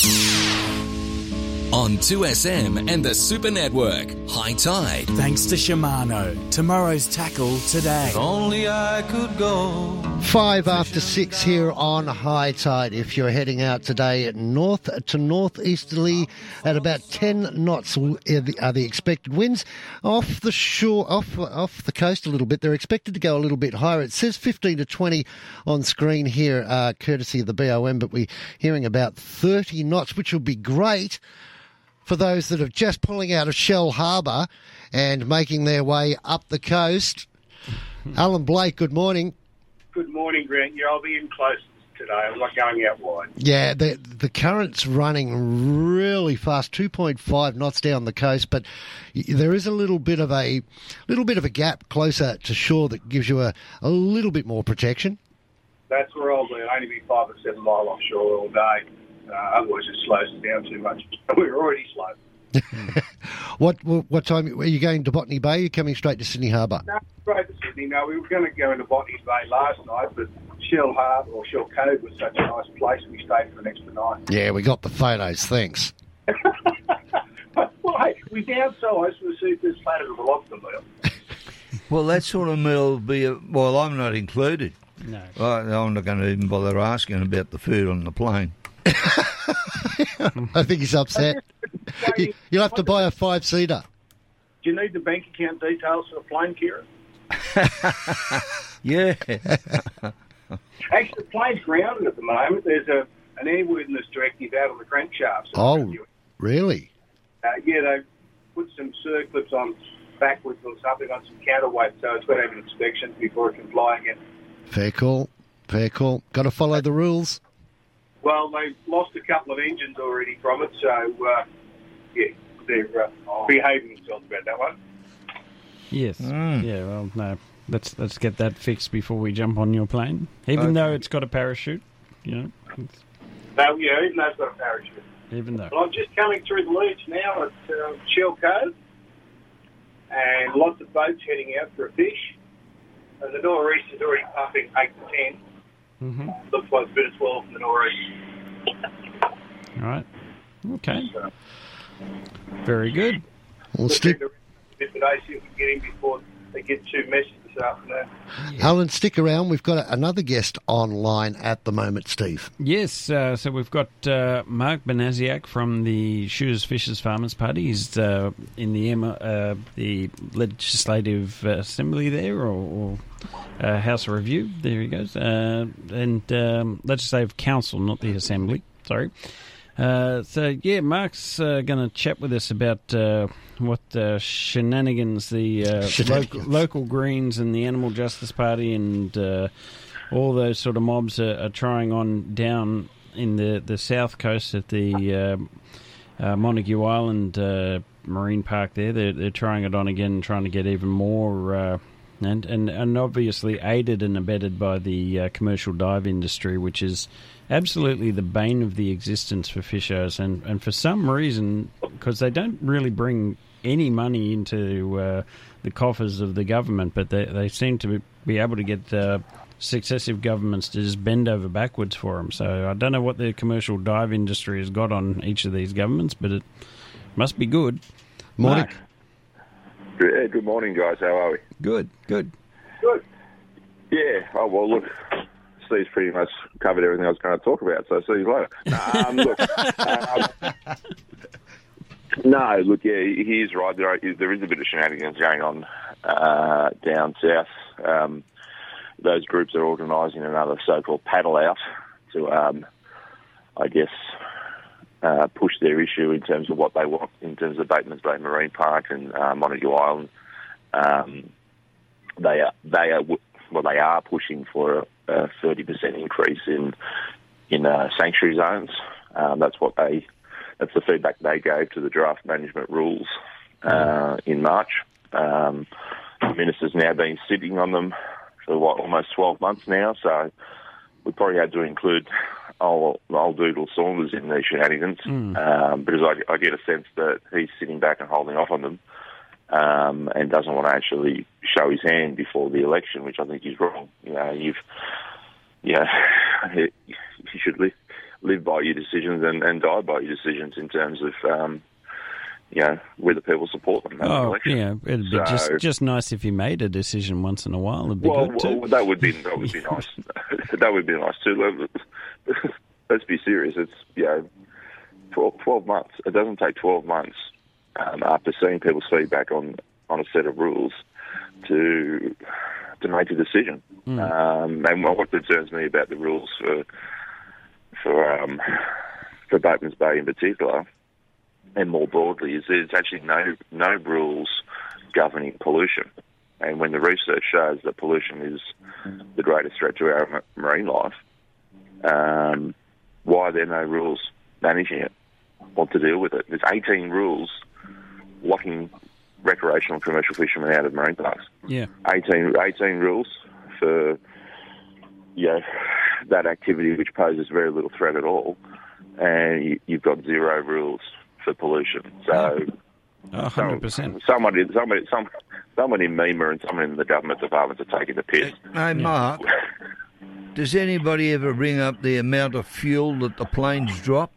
Mm-hmm. On 2SM and the Super Network, High Tide. Thanks to Shimano. Tomorrow's tackle today. Only I could go. Five after six here on high tide. If you're heading out today at north to northeasterly at about 10 knots are the, are the expected winds. Off the shore, off, off the coast a little bit, they're expected to go a little bit higher. It says 15 to 20 on screen here, uh, courtesy of the BOM, but we're hearing about 30 knots, which will be great for those that are just pulling out of Shellharbour and making their way up the coast. Alan Blake, good morning. Good morning, Grant. Yeah, I'll be in close today. I'm not going out wide. Yeah, the the current's running really fast, 2.5 knots down the coast, but there is a little bit of a little bit of a gap closer to shore that gives you a, a little bit more protection. That's where I'll be. I'll only be five or seven mile offshore all day. Uh, otherwise, it slows us down too much. We're already slow. What what time are you going to Botany Bay? You're you coming straight to Sydney Harbour? No, straight to Sydney. No, we were going to go into Botany Bay last night, but Shellharbour or Shell Cove was such a nice place, we stayed for an extra night. Yeah, we got the photos. Thanks. well, hey, we downsized for the super platter of a lobster meal. Well, that sort of meal will be. A, well, I'm not included. No. I, I'm not going to even bother asking about the food on the plane. I think he's upset. You, you'll have to buy a five seater. Do you need the bank account details for the plane, Kieran? Yeah. Actually, the plane's grounded at the moment. There's a an airworthiness directive out on the crankshaft. So Oh, really? Uh, yeah, they put some circlips on backwards or something on some counterweight, so it's got to have an inspection before it can fly again. Fair call. Fair call. Got to follow the rules. Well, they've lost a couple of engines already from it, so uh, yeah, they're uh, behaving themselves about that one. Yes. Mm. Yeah. Well, no. Let's let's get that fixed before we jump on your plane. Even though it's got a parachute, you know. it's- No, yeah, even though it's got a parachute. Even though. Well, I'm just coming through the leach now at uh, Shell Cove, and lots of boats heading out for a fish. And the northeast is already pumping eight to ten. Hmm Looks like a bit of swell from the northeast. All right. Okay. Very good. We'll We'll stick, do the bit today, see if we can get in before they get too messy afternoon. Alan, stick around. We've got another guest online at the moment, Steve. Yes. Uh, so we've got uh, Mark Banasiak from the Shooters Fishers Farmers Party. He's uh, in the uh, the Legislative Assembly there, or, or uh, House of Review. There he goes. Uh, and um, Legislative Council, not the Assembly. Sorry. Uh, so yeah, Mark's uh, going to chat with us about uh, what uh, shenanigans the uh, Shenanigans. local, local Greens and the Animal Justice Party and uh, all those sort of mobs are, are trying on down in the, the south coast at the um uh, Montague Island uh, Marine Park. There, they're, they're trying it on again, trying to get even more. Uh, and, and, and obviously aided and abetted by the uh, commercial dive industry, which is absolutely the bane of the existence for fishers. And, and for some reason, because they don't really bring any money into uh, the coffers of the government, but they, they seem to be able to get uh, successive governments to just bend over backwards for them. So I don't know what the commercial dive industry has got on each of these governments, but it must be good. Morning. Mark. Good, good morning, guys. How are we? Good, good. Good. Yeah. Oh well, look, Steve's pretty much covered everything I was going to talk about. So see you later. No, um, look, um, no, look, yeah, he is right. There, are, there is a bit of shenanigans going on uh, down south. Um, those groups are organising another so-called paddle out to, um, I guess, uh, push their issue in terms of what they want in terms of Batemans Bay Marine Park and uh, Montague Island. Um, they are they are well they are pushing for a thirty percent increase in in uh, sanctuary zones. Um, that's what they that's the feedback they gave to the draft management rules uh, in March. Um, the minister's now been sitting on them for what almost twelve months now, so we probably had to include old, old Doodle Saunders in these shenanigans um, because I, I get a sense that he's sitting back and holding off on them um, and doesn't want to actually show his hand before the election, which I think is wrong. You know, you've, yeah, you should. Li- live by your decisions and, and die by your decisions in terms of um, you know whether people support them. Oh, election. yeah, it'd be So- just just nice if you made a decision once in a while. It'd be well, good too. well, that would be that would be nice. that would be nice too. Let's be serious. It's you know, 12, 12 months. It doesn't take twelve months um, after seeing people's feedback on on a set of rules to to make a decision. Um, and what concerns me about the rules for for um, for Batemans Bay in particular, and more broadly, is there's actually no no rules governing pollution. And when the research shows that pollution is the greatest threat to our marine life, um, why are there no rules managing it or to deal with it? There's 18 rules locking recreational and commercial fishermen out of marine parks. Yeah, 18, 18 rules for you know, that activity which poses very little threat at all, and you, you've got zero rules for pollution. So, ah. a hundred percent. somebody, somebody, some, someone in MEMA and someone in the government departments are taking the piss. Hey, Mark, does anybody ever bring up the amount of fuel that the planes drop?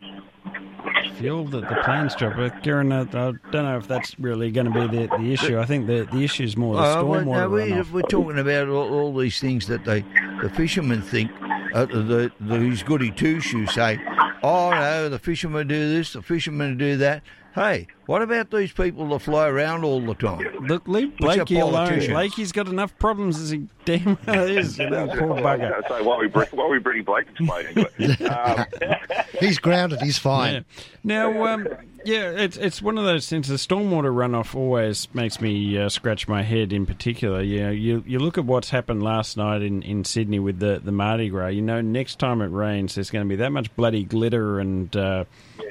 Fuel that the planes drop. But Kieran, I, I don't know if that's really going to be the, the issue. I think the the issue is more the well, stormwater no, we, runoff. we're talking about all, all these things that they, the fishermen think. Uh, the, the these goody two shoes say, "Oh no, the fishermen do this, the fishermen do that." Hey, what about these people that fly around all the time? Look, leave Blakey alone. Blakey's got enough problems as he damn well is. You know, poor bugger. So why we bring, why we bring Blake to play? Um, He's grounded. He's fine. Yeah. Now, um, yeah, it's it's one of those things. The stormwater runoff always makes me uh, scratch my head. In particular, you know, you you look at what's happened last night in, in Sydney with the the Mardi Gras. You know, next time it rains, there's going to be that much bloody glitter and uh,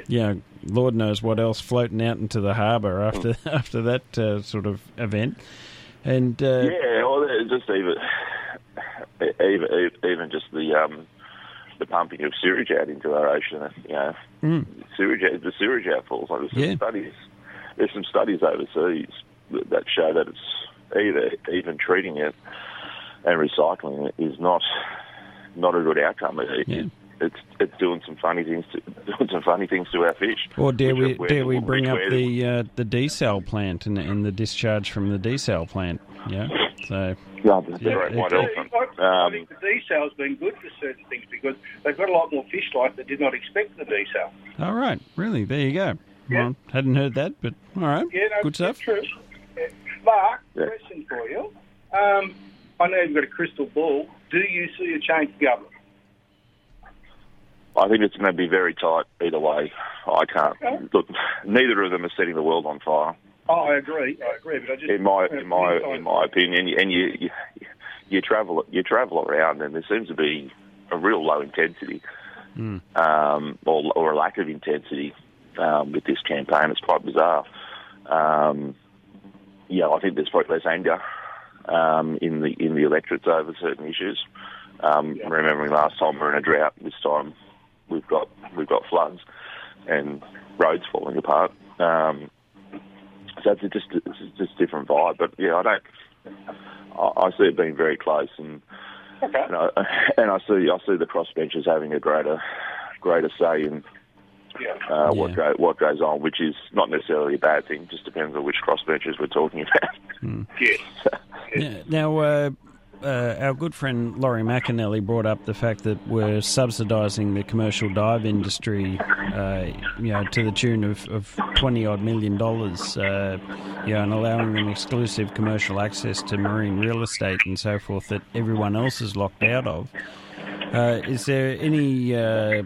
you know, Lord knows what else floating out into the harbour after after that uh, sort of event. And uh, yeah, well, just even, even, even just the um, the pumping of sewage out into our ocean. You know, sewage, the sewage outfalls. Like there's some Yeah. studies. There's some studies overseas that that show that it's either even treating it and recycling it is not not a good outcome. It, Yeah. It's it's doing some funny things to doing some funny things to our fish. Or dare we dare we bring up the uh, the desal plant and, and the discharge from the desal plant? Yeah. So No, the great Yeah, white it- elephant. I, I Um, think the desal's been good for certain things because they've got a lot more fish life that did not expect the desal. all right, really, there you go. Yeah. Well, hadn't heard that, but all right, Yeah, no, good stuff. True. Yeah. Mark, Yeah. question for you. Um, I know you've got a crystal ball. Do you see a change of government? I think it's going to be very tight either way. I can't Okay. look. Neither of them are setting the world on fire, Oh, I agree. I agree, but I just in my in my in my opinion. And you you, you travel you travel around, and there seems to be a real low intensity, um, or or a lack of intensity um, with this campaign. It's quite bizarre. Um, yeah, I think there's probably less anger um, in the in the electorates over certain issues. Um, Remembering last time we we're in a drought, this time we've got we've got floods and roads falling apart. Um, so it's just it's just a different vibe. But yeah, I don't. I, I see it being very close, and Okay. and I, and I see I see the crossbenchers having a greater greater say in Yeah. uh, what Yeah. go, what goes on, which is not necessarily a bad thing. Just depends on which crossbenchers we're talking about. Yes. Yeah, now, uh, uh, our good friend Laurie McAnally brought up the fact that we're subsidising the commercial dive industry, uh, you know, to the tune of, of twenty odd million dollars, uh, you know, and allowing them exclusive commercial access to marine real estate and so forth that everyone else is locked out of. Uh, is there any uh,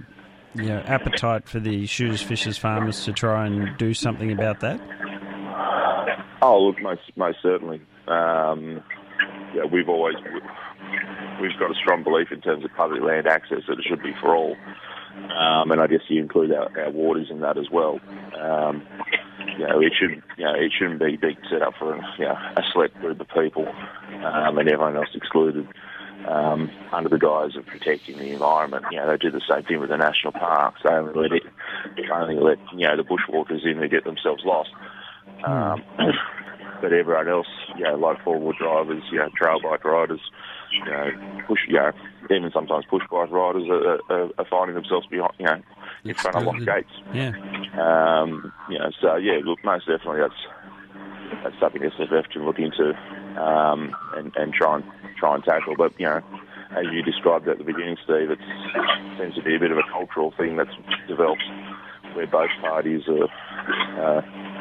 you know, appetite for the shooters, fishers, farmers to try and do something about that? Oh, look, most most certainly. Um, yeah, we've always we've got a strong belief in terms of public land access that it should be for all, um, and I guess you include our, our waters in that as well. Um, you know, it should you know it shouldn't be big set up for you know, a select group of people um, and everyone else excluded. Um, under the guise of protecting the environment, you know, they do the same thing with the national parks. They only let it, they only let you know the bushwalkers in to get themselves lost. Um, but everyone else, you know, like four wheel drivers, you know, trail bike riders, you know, push, you know, even sometimes push bike riders are, are, are finding themselves behind, you know, in front of lock gates. Yeah. Um, you know, so yeah, look, most definitely that's that's something SFF can look into um, and, and try and try and tackle. But you know, as you described at the beginning, Steve, it seems to be a bit of a cultural thing that's developed where both parties are. Uh,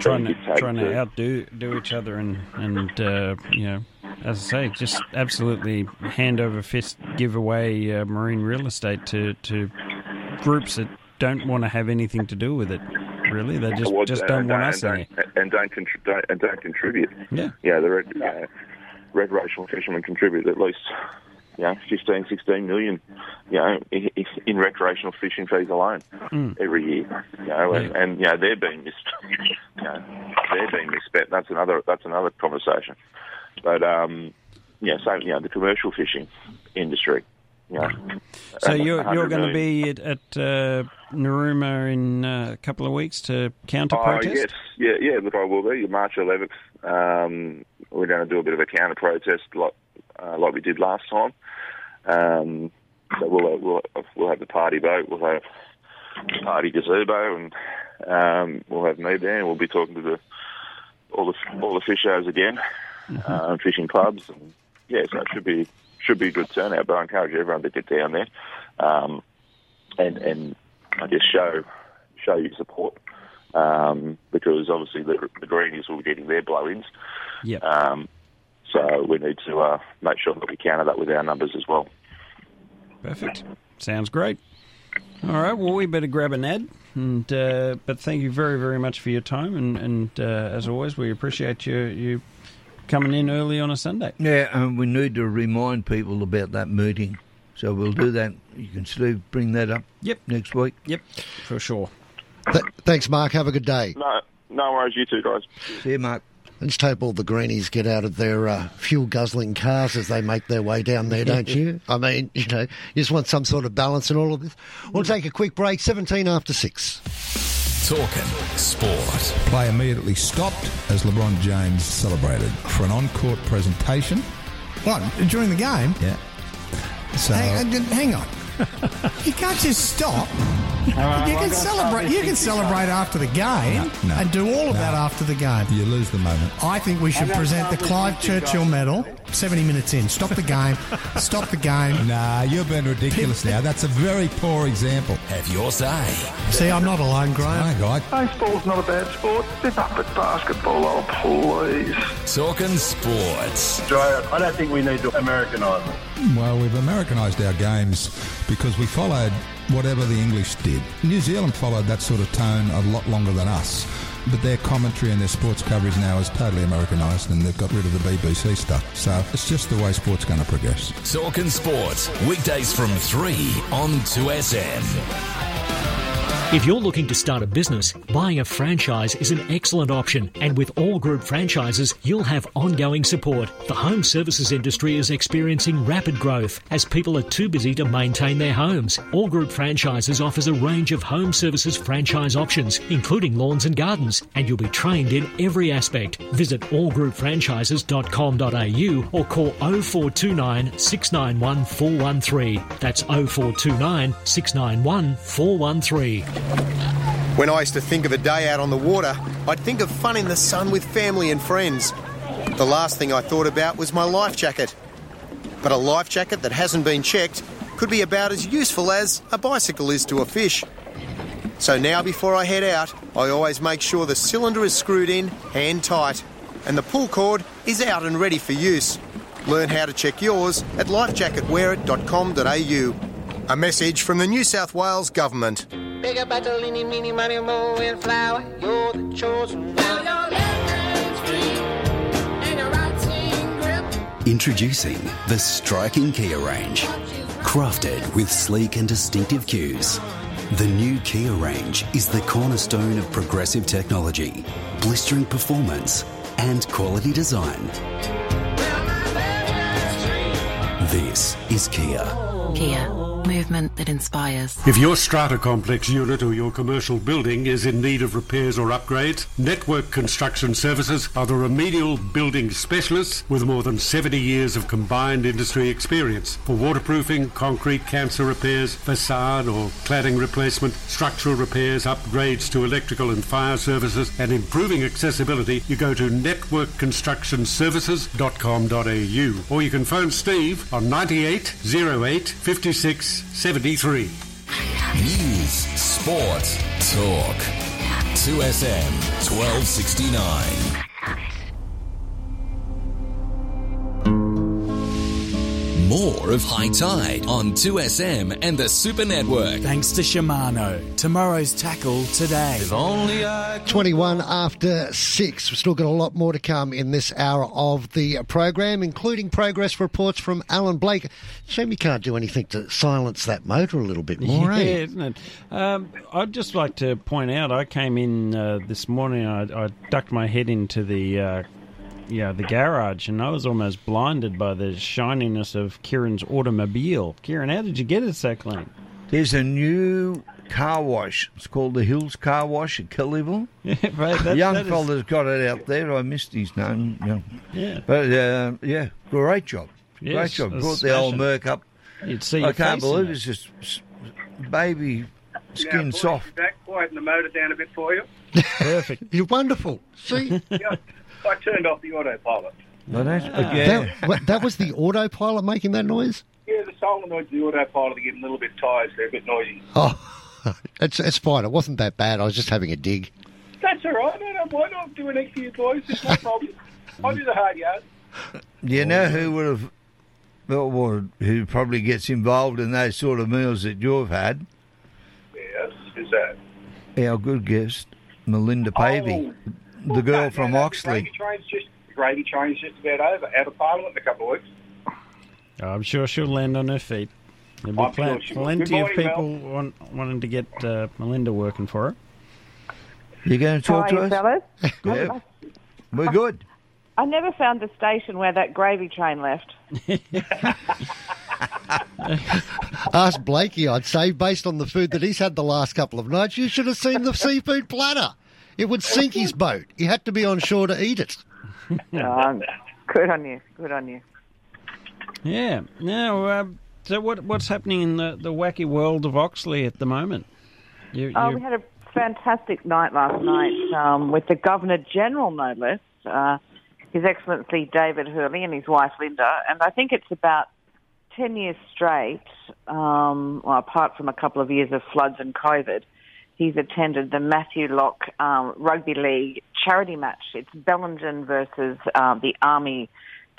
trying to, trying to to- outdo do each other and and uh, you know as I say just absolutely hand over fist give away uh, marine real estate to to groups that don't want to have anything to do with it really. They just Well, just and don't want us in and don't, and don't, contri- don't and don't contribute. yeah. Yeah, the red, know, recreational fishermen contribute at least you know 15, 16 million, you know, in, in recreational fishing fees alone every year. You know, and, Yeah. and you know they're being mis, you know, they're being misspent. That's another that's another conversation. But um, yeah, so you know the commercial fishing industry. Know, so you're you're 100 going to be at, at uh, Narooma in uh, a couple of weeks to counter protest. Oh, protest yes, yeah, yeah. Look, I will be March 11th. Um, we're going to do a bit of a counter protest, like uh, like we did last time. Um, so we'll we'll we'll have the party boat, we'll have party gazebo, and um, we'll have me there, and we'll be talking to the all the all the fishers again, uh, fishing clubs, and yeah, so it should be should be a good turnout. But I encourage everyone to get down there, um, and and I guess show show your support um, because obviously the, the greenies will be getting their blow-ins. yeah Um, so we need to uh, make sure that we counter that with our numbers as well. Perfect. Sounds great. All right. Well, we better grab an ad. And uh, but thank you very very much for your time. And and uh, as always, we appreciate you you coming in early on a Sunday. Yeah, and we need to remind people about that meeting. So we'll do that. You can still bring that up. Yep. Next week. Yep. For sure. Th- thanks, Mark. Have a good day. No, no worries, you too, guys. See you, Mark. I just hope all the greenies get out of their uh, fuel guzzling cars as they make their way down there, don't you? I mean, you know, you just want some sort of balance in all of this. We'll take a quick break, 17 after 6. Talking sport. Play immediately stopped as LeBron James celebrated for an on-court presentation. What, during the game? Yeah. So Hang, uh, hang on. you can't just stop. You can celebrate. You can celebrate after the game No, no, and do all of no. that after the game. you lose the moment. I think we should present the Clive Churchill Medal 70 minutes in. Stop the game. Stop the game. Nah, you're being ridiculous now. That's a very poor example. Have your say. See, I'm not alone, Graham. Hi, guy. Baseball's not a bad sport. Step up at basketball, oh please. Talking sports. Australia, I don't think we need to Americanise it. Well, we've Americanised our games because we followed whatever the English did. New Zealand followed that sort of tone a lot longer than us. But their commentary and their sports coverage now is totally Americanised and they've got rid of the BBC stuff. So it's just the way sport's going to progress. Talking sports. Weekdays from 3 on 2SM. If you're looking to start a business, buying a franchise is an excellent option. And with all group franchises, you'll have ongoing support. The home services industry is experiencing rapid growth as people are too busy to maintain their homes. All Group Franchises offers a range of home services franchise options, including lawns and gardens, and you'll be trained in every aspect. Visit allgroupfranchises.com.au or call 0429 691 413. That's 0429 691 413. When I used to think of a day out on the water, I'd think of fun in the sun with family and friends. The last thing I thought about was my life jacket. But a life jacket that hasn't been checked could be about as useful as a bicycle is to a fish. So now, before I head out, I always make sure the cylinder is screwed in hand tight and the pull cord is out and ready for use. Learn how to check yours at lifejacketwearit.com.au. A message from the New South Wales Government. Bigger, better, leany, meeny, money, mo, and flower. You're the chosen one. Introducing the striking Kia range. Crafted with sleek and distinctive cues. The new Kia range is the cornerstone of progressive technology, blistering performance, and quality design. This is Kia. Kia, Movement that inspires. If your strata complex unit or your commercial building is in need of repairs or upgrades, Network Construction Services are the remedial building specialists with more than 70 years of combined industry experience for waterproofing, concrete cancer repairs, facade or cladding replacement, structural repairs, upgrades to electrical and fire services, and improving accessibility. You go to networkconstructionservices.com.au or you can phone Steve on 98 08 56 73. News, sport, talk. 2SM 1269. More of High Tide on 2SM and the Super Network. Thanks to Shimano. Tomorrow's tackle today. 21 after 6. We've still got a lot more to come in this hour of the program, including progress reports from Alan Blake. Shame you can't do anything to silence that motor a little bit more, yeah, eh? isn't it? Um, I'd just like to point out, I came in uh, this morning. I, I ducked my head into the uh, yeah the garage, and I was almost blinded by the shininess of Kieran's automobile. Kieran, how did you get it so clean? There's a new car wash. It's called the Hills Car Wash at Kellyville. Yeah, right. That, young that is- fella's got it out there. I missed his name. Yeah, Yeah. but uh, yeah, great job. great job. that's Brought the old smashing. Merc up. You'd see I your can't face in believe it. it's just baby skin Now, soft. Back, quieten the motor down a bit for you. Perfect. You're wonderful. See? yeah, I turned off the autopilot. No, that's, Ah. yeah. That, that was the autopilot making that noise? Yeah, the solenoids, of the autopilot are getting a little bit tired, so they're a bit noisy. Oh, it's, it's fine. It wasn't that bad. I was just having a dig. That's all right. No, no, why not do an next to you boys? It's no problem. I'll do the hard yard. You know who would have, well, well, who probably gets involved in those sort of meals that you've had? Yes, is that? Our good guest, Melinda Pavey, Oh. The girl No, from no, no, Oxley. The gravy train's just the gravy train's just about over. Out of Parliament in a couple of weeks. Oh, I'm sure she'll land on her feet. There'll be I'm sure plenty Good of people want, wanting to get uh, Melinda working for her. You going to talk How to are us? you, fellas? Yeah, we're good. I never found the station where that gravy train left. Ask Blakey, I'd say, based on the food that he's had the last couple of nights, you should have seen the seafood platter. It would sink his boat. He had to be on shore to eat it. Um, good on you. Good on you. Yeah. Now, uh, so what what's happening in the, the wacky world of Oxley at the moment? You, Oh, we had a fantastic night last night um, with the Governor General, no less, uh, His Excellency David Hurley and his wife Linda. And I think it's about 10 years straight, um, well, apart from a couple of years of floods and COVID, he's attended the Matthew Locke um, Rugby League charity match. It's Bellingen versus um, the Army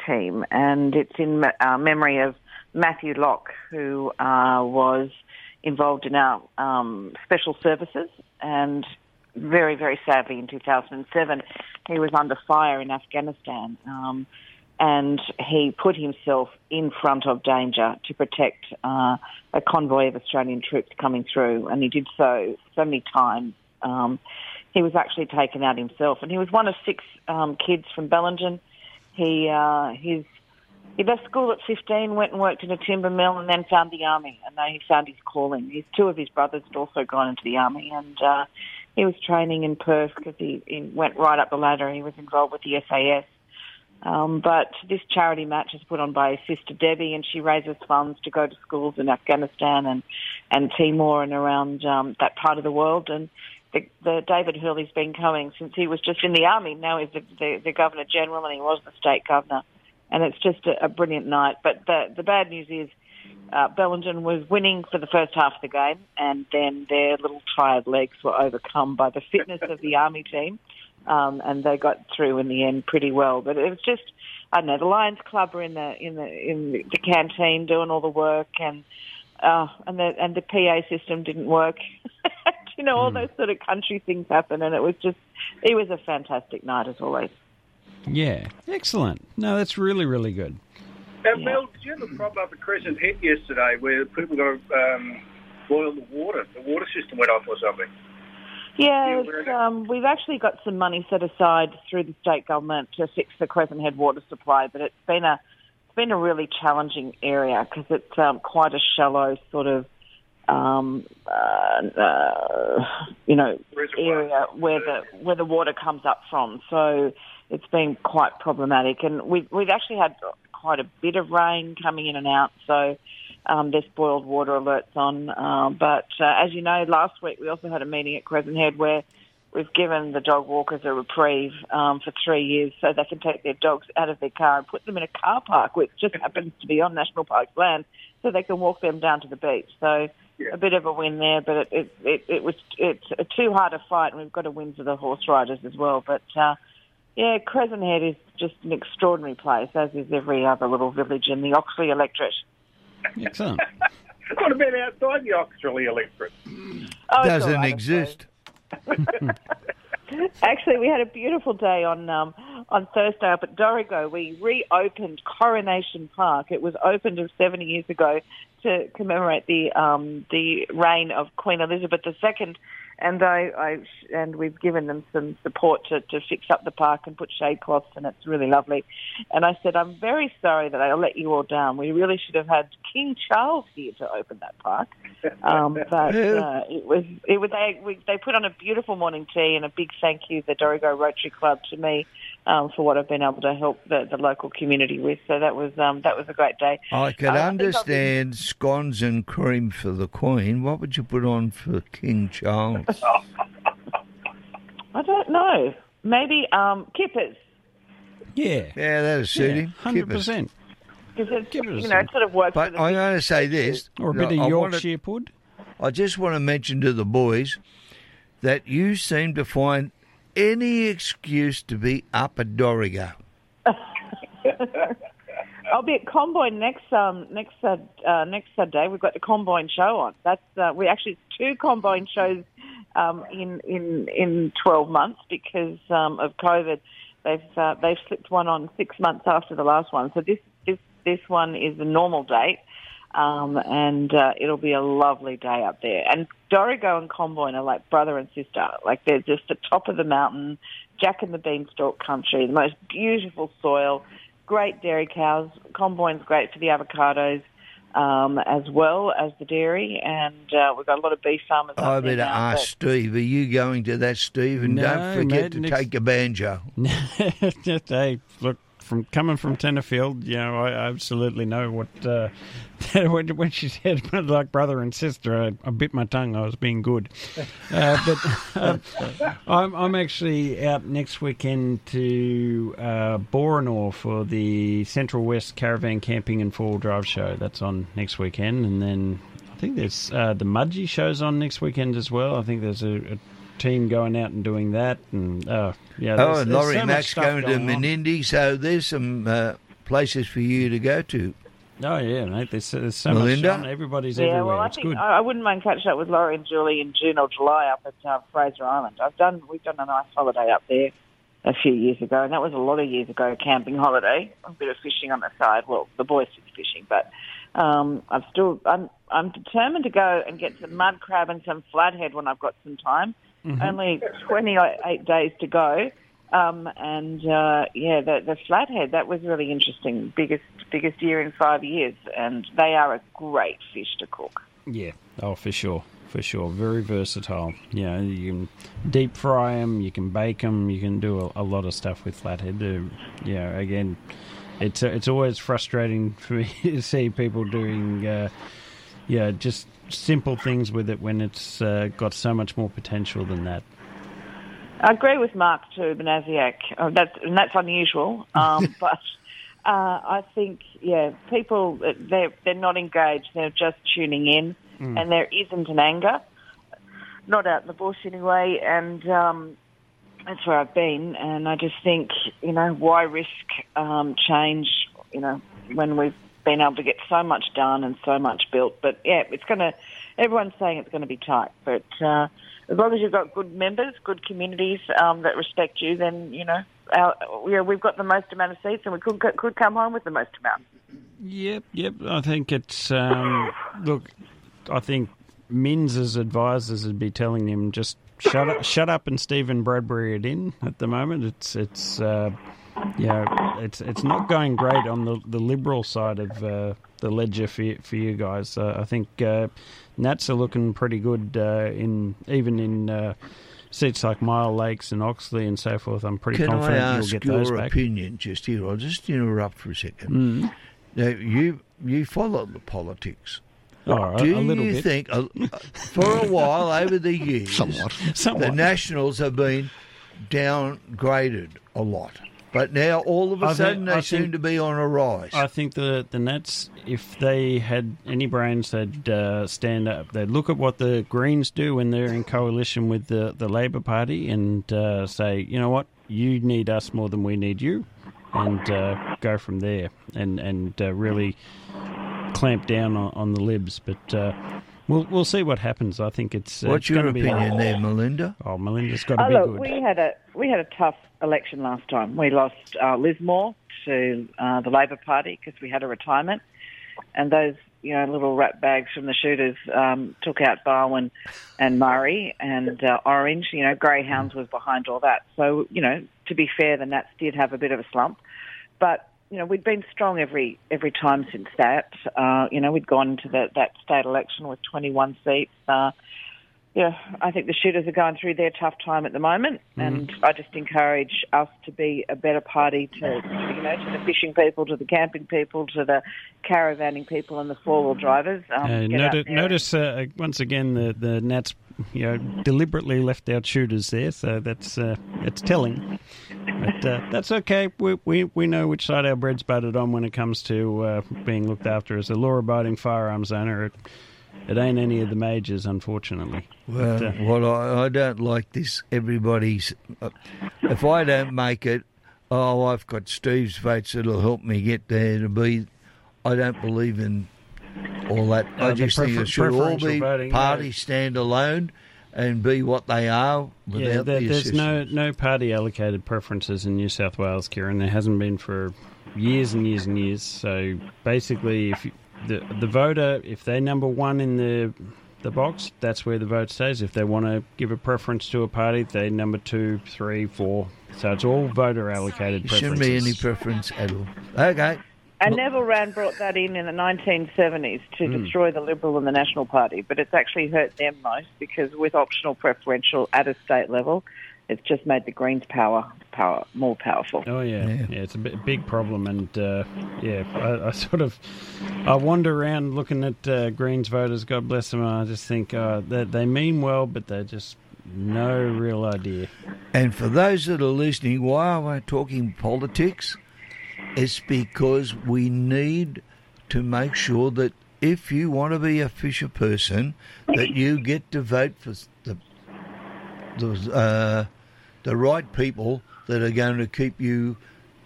team, and it's in uh, memory of Matthew Locke, who uh, was involved in our um, special services, and very, very sadly in 2007, he was under fire in Afghanistan, um, and he put himself in front of danger to protect uh, a convoy of Australian troops coming through, and he did so so many times. Um, he was actually taken out himself, and he was one of six um, kids from Bellingen. He uh, his he left school at 15, went and worked in a timber mill, and then found the army. And then he found his calling. His two of his brothers had also gone into the army, and uh, he was training in Perth because he, he went right up the ladder. He was involved with the SAS. Um, but this charity match is put on by sister Debbie, and she raises funds to go to schools in Afghanistan and and Timor and around um, that part of the world. And the, the David Hurley's been coming since he was just in the army. Now he's the, the, the governor general, and he was the state governor. And it's just a, a brilliant night. But the the bad news is. Uh, Bellingen was winning for the first half of the game, and then their little tired legs were overcome by the fitness of the army team, um, and they got through in the end pretty well. But it was just, I don't know, the Lions Club were in the in the in the canteen doing all the work, and uh, and the and the PA system didn't work. you know, all those sort of country things happen, and it was just, it was a fantastic night as always. yeah, excellent. No, that's really really good. Now, Mel, did you have a problem up at Crescent Head yesterday where people got to um, boil the water? The water system went off or something. Yeah, um, we've actually got some money set aside through the state government to fix the Crescent Head water supply, but it's been a it's been a really challenging area because it's um, quite a shallow sort of um, uh, uh, you know area where the where the water comes up from. So it's been quite problematic, and we've we've actually had quite a bit of rain coming in and out. So um, there's boiled water alerts on. Uh, but uh, as you know, last week we also had a meeting at Crescent Head where we've given the dog walkers a reprieve um, for three years so they can take their dogs out of their car and put them in a car park, which just happens to be on National Park land, so they can walk them down to the beach. So a bit of a win there, but it it, it, it was it's a too hard a fight, and we've got to win for the horse riders as well. But uh, yeah, Crescent Head is just an extraordinary place, as is every other little village in the Oxley electorate. Excellent. what about outside the Oxley electorate? Oh, Doesn't right, exist. Actually, we had a beautiful day on um, on Thursday up at Dorrigo. We reopened Coronation Park. It was opened 70 years ago to commemorate the um, the reign of Queen Elizabeth II. And I, I and we've given them some support to, to fix up the park and put shade cloths, and it's really lovely. And I said, I'm very sorry that I let you all down. We really should have had King Charles here to open that park. Um, but uh, it was it was they we, they put on a beautiful morning tea and a big thank you the Dorrigo Rotary Club to me um, for what I've been able to help the, the local community with. So that was um, that was a great day. I could Uh, I think I'll understand scones and cream for the Queen. What would you put on for King Charles? I don't know. Maybe um, kippers. Yeah. Yeah, that'll suit him. Hundred Kippers. percent. Because it's, Kippers. you know, it sort of works. But I'm going to say this. Or a bit of I Yorkshire pud. I just want to mention to the boys that you seem to find any excuse to be up at Dorrigo. I'll be at Comboyne next um next uh, uh, next Saturday. We've got the Comboyne show on. That's uh, we actually two Comboyne shows um, in in in twelve months because um, of COVID. They've uh, they've slipped one on six months after the last one. So this this this one is a normal date. Um, and uh, it'll be a lovely day up there. And Dorrigo and Comboyne are like brother and sister. Like they're just the top of the mountain, Jack and the Beanstalk country, the most beautiful soil, great dairy cows. Comboyne's great for the avocados um, as well as the dairy, and uh, we've got a lot of beef farmers. I up there better now, ask Steve. Are you going to that, Steve? And No, don't forget mate, to next- take a banjo. Hey, look, from coming from Tenterfield, you know, I absolutely know what. Uh, when, she said like brother and sister, I, I bit my tongue. I was being good, uh, but um, I'm, I'm actually out next weekend to uh, Borenore for the Central West Caravan Camping and Four Drive Show. That's on next weekend, and then I think there's uh, the Mudgee shows on next weekend as well. I think there's a, a team going out and doing that, and uh, yeah. oh, and there's Laurie so much Mack's stuff going to going on. Menindee, so there's some uh, places for you to go to. Oh yeah, mate. There's, there's so Melinda? much on. Everybody's yeah, everywhere. well, I it's think good. I, I wouldn't mind catching up with Laurie and Julie in June or July up at uh, Fraser Island. I've done we've done a nice holiday up there a few years ago, and that was a lot of years ago. Camping holiday, a bit of fishing on the side. Well, the boys did fishing, but um, I'm still I'm I'm determined to go and get some mud crab and some flathead when I've got some time. Mm-hmm. Only 28 days to go. Um, and uh, yeah, the, the flathead that was really interesting. Biggest biggest year in five years, and they are a great fish to cook. Yeah. Oh, for sure. For sure. Very versatile. Yeah, you can deep fry them, you can bake them, you can do a, a lot of stuff with flathead. Uh, yeah, again, it's uh, it's always frustrating for me to see people doing, uh, yeah, just simple things with it when it's uh, got so much more potential than that. I agree with Mark too, Banasiak. Uh, that's and that's unusual, um, but uh, I think yeah, people they're they're not engaged. They're just tuning in, Mm. and there isn't an anger, not out in the bush anyway. And um, that's where I've been, and I just think you know why risk um, change? You know when we've been able to get so much done and so much built. But yeah, it's going to. Everyone's saying it's going to be tight, but. Uh, as long as you've got good members, good communities um, that respect you, then you know our, we've got the most amount of seats, and we could could come home with the most amount. Yep, yep. I think it's um, look. I think Minns's advisors would be telling him just shut up, shut up, and Stephen Bradbury it in. At the moment, it's it's uh, yeah, it's it's not going great on the the liberal side of uh, the ledger for you, for you guys. Uh, I think uh, Nats are looking pretty good uh, in even in. Uh, Seats like Myall Lakes and Oxley and so forth. I'm pretty Can confident I you'll ask get those your back. opinion just here? I'll just interrupt for a second. Mm. Now, you you follow the politics. Oh, Do a little you bit. think, uh, for a while over the years, Somewhat. the Nationals have been downgraded a lot, but now all of a I think- sudden they I seem think- to be on a rise. I think the the Nats, if they had any brains, they'd uh, stand up. They'd look at what the Greens do when they're in coalition with the the Labor Party and uh, say, you know what, you need us more than we need you, and uh, go from there and and uh, really clamp down on, on the libs. But uh, we'll we'll see what happens. I think it's. Uh, What's it's your gonna be- opinion there, Melinda? Oh, Melinda's got to Oh, be look, good. we had a we had a tough election last time. We lost uh, Lismore to uh, the Labor Party because we had a retirement, and those you know little rat bags from the shooters um, took out Barwon and Murray and uh, Orange. You know, Greyhounds was behind all that. So you know, to be fair, the Nats did have a bit of a slump, but. You know, we'd been strong every every time since that. Uh, you know, we'd gone into that that state election with 21 seats. Uh, yeah, I think the shooters are going through their tough time at the moment, and I just encourage us to be a better party to, you know, to the fishing people, to the camping people, to the caravanning people, and the four wheel drivers. Um, Uh, get noti- notice uh, once again the the Nats, you know, deliberately left out shooters there, so that's uh, it's telling. But uh, that's okay. We, we we know which side our bread's buttered on when it comes to uh, being looked after as a law-abiding firearms owner. It, it ain't any of the majors, unfortunately. Well, But, uh, what I, I don't like this. Everybody's. Uh, if I don't make it, oh, I've got Steve's votes that'll help me get there to be. I don't believe in all that. Uh, I just think it should all be voting, parties stand alone and be what they are without yeah, there, the there's no no party allocated preferences in New South Wales, Kieran. There hasn't been for years and years and years. So basically, if you, the the voter, if they're number one in the the box, that's where the vote stays. If they want to give a preference to a party, they number two, three, four. So it's all voter allocated There shouldn't be any preference at all. Okay. And Neville Wran brought that in in the 1970s to Hmm. destroy the Liberal and the National Party, but it's actually hurt them most because with optional preferential at a state level, it's just made the Greens' power power more powerful. Oh yeah. yeah, it's a big problem, and uh, yeah, I, I sort of I wander around looking at uh, Greens voters. God bless them. And I just think uh, that they mean well, but they're just no real idea. And for those that are listening, why am I talking politics? It's because we need to make sure that if you want to be a Fisher person, that you get to vote for the the, uh, the right people that are going to keep you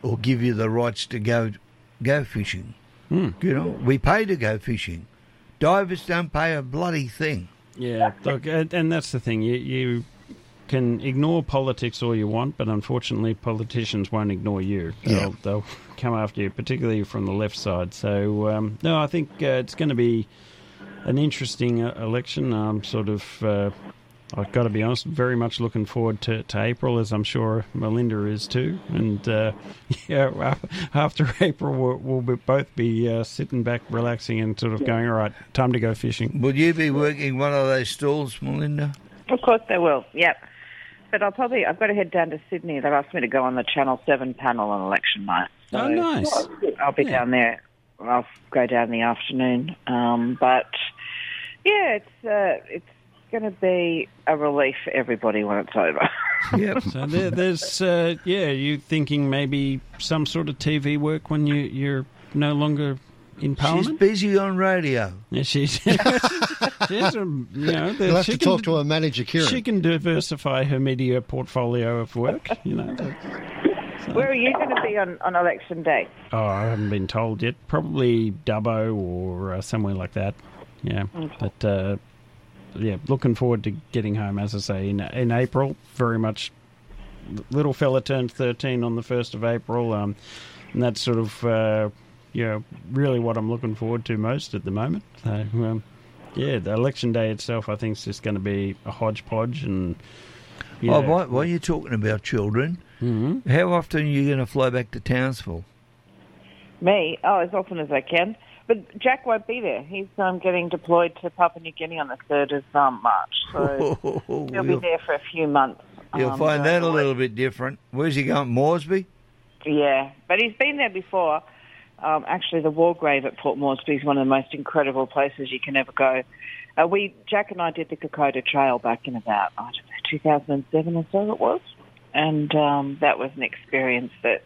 or give you the rights to go go fishing. Hmm. You know, we pay to go fishing. Divers don't pay a bloody thing. Yeah, look, and, and that's the thing. You you can ignore politics all you want, but unfortunately, politicians won't ignore you. They'll, Yeah. they'll come after you, particularly from the left side. So um, no, I think uh, it's going to be an interesting uh, election. I'm sort of. Uh, I've got to be honest, very much looking forward to, to April, as I'm sure Melinda is too. And uh, yeah, after April, we'll, we'll be, both be uh, sitting back, relaxing, and sort of going, all right, time to go fishing. Will you be working one of those stalls, Melinda? Of course they will. Yep. But I'll probably I've got to head down to Sydney. They've asked me to go on the Channel Seven panel on election night. Oh, nice. I'll be down there. I'll go down in the afternoon. Um, but yeah, it's uh, it's going to be a relief for everybody when it's over. Yep. So there, there's, uh, yeah, you thinking maybe some sort of TV work when you, you're no longer in Parliament? She's busy on radio. Yeah, she's, she's um, you know, the- You'll have she to can- talk to her manager, Kieran. She can diversify her media portfolio of work, you know. Where are you going to be on, on election day? Oh, I haven't been told yet. Probably Dubbo or uh, somewhere like that. Yeah, Okay. but uh, yeah, looking forward to getting home. As I say, in in April, very much. Little fella turned thirteen on the first of April, um, and that's sort of uh, you know really what I'm looking forward to most at the moment. So um, yeah, the election day itself, I think, is just going to be a hodgepodge and. you Oh, know, why, why are you talking about children? Mm-hmm. How often are you going to fly back to Townsville? Me? Oh, as often as I can. But Jack won't be there. He's um, getting deployed to Papua New Guinea on the 3rd of um, March. So he'll be You'll- there for a few months. You'll um, find that a little bit different. Where's he going? Moresby? Yeah, but he's been there before. Um, actually, the war grave at Port Moresby is one of the most incredible places you can ever go. Uh, we, Jack and I, did the Kokoda Trail back in about I don't know 2007 or so it was, and um, that was an experience that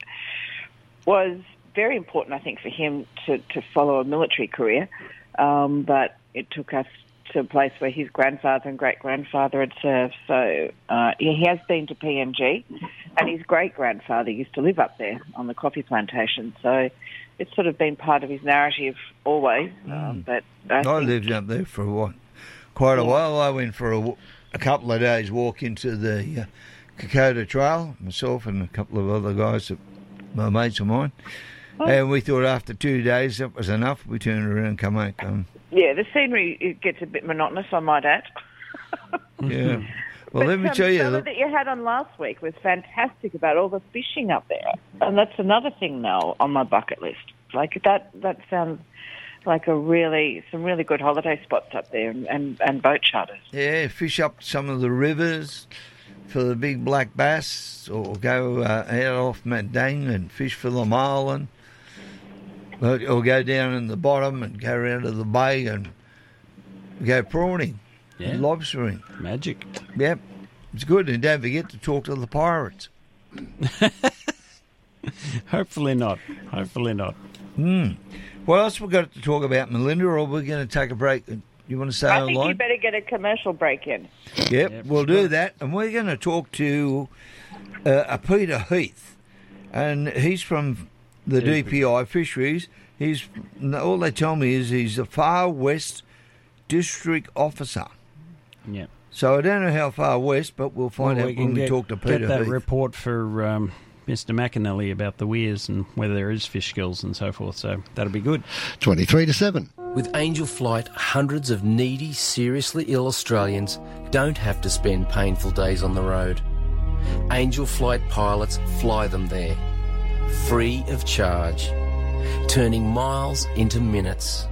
was very important, I think, for him to to follow a military career. Um, but it took us to a place where his grandfather and great grandfather had served. So uh, he has been to PNG, and his great grandfather used to live up there on the coffee plantation. So it's sort of been part of his narrative always. Um, but I I, lived up there for what, quite a while. I went for a couple of days walk into the uh, Kokoda Trail, myself and a couple of other guys, that, my mates of mine. And we thought after two days that was enough. We turned around and come back. Um, yeah, the scenery it gets a bit monotonous, I might add. yeah. Well, but, let me um, tell you. The- that you had on last week was fantastic about all the fishing up there, and that's another thing now on my bucket list. Like that, that sounds like a really some really good holiday spots up there, and and, and boat charters. Yeah, fish up some of the rivers for the big black bass, or go uh, out off Madang and fish for the marlin, or, or go down in the bottom and go around to the bay and go prawning, Yeah. lobstering. Magic. Yep, it's good, and don't forget to talk to the pirates. Hopefully not. Hopefully not. Hmm. What else we got to talk about, Melinda? Or we're going to take a break? You want to stay I think online? you better get a commercial break in. Yep, we'll do that. And we're going to talk to uh, a Peter Heath, and he's from the DPI Fisheries. He's all they tell me is he's a far west district officer. Yeah. So I don't know how far west, but we'll find Well, out we when can we talk to Peter. get Peter that Heath. report for um, Mr. McAnally about the weirs and whether there is fish skills and so forth. So that'll be good. 23 to 7. With Angel Flight, hundreds of needy, seriously ill Australians don't have to spend painful days on the road. Angel Flight pilots fly them there, free of charge, turning miles into minutes.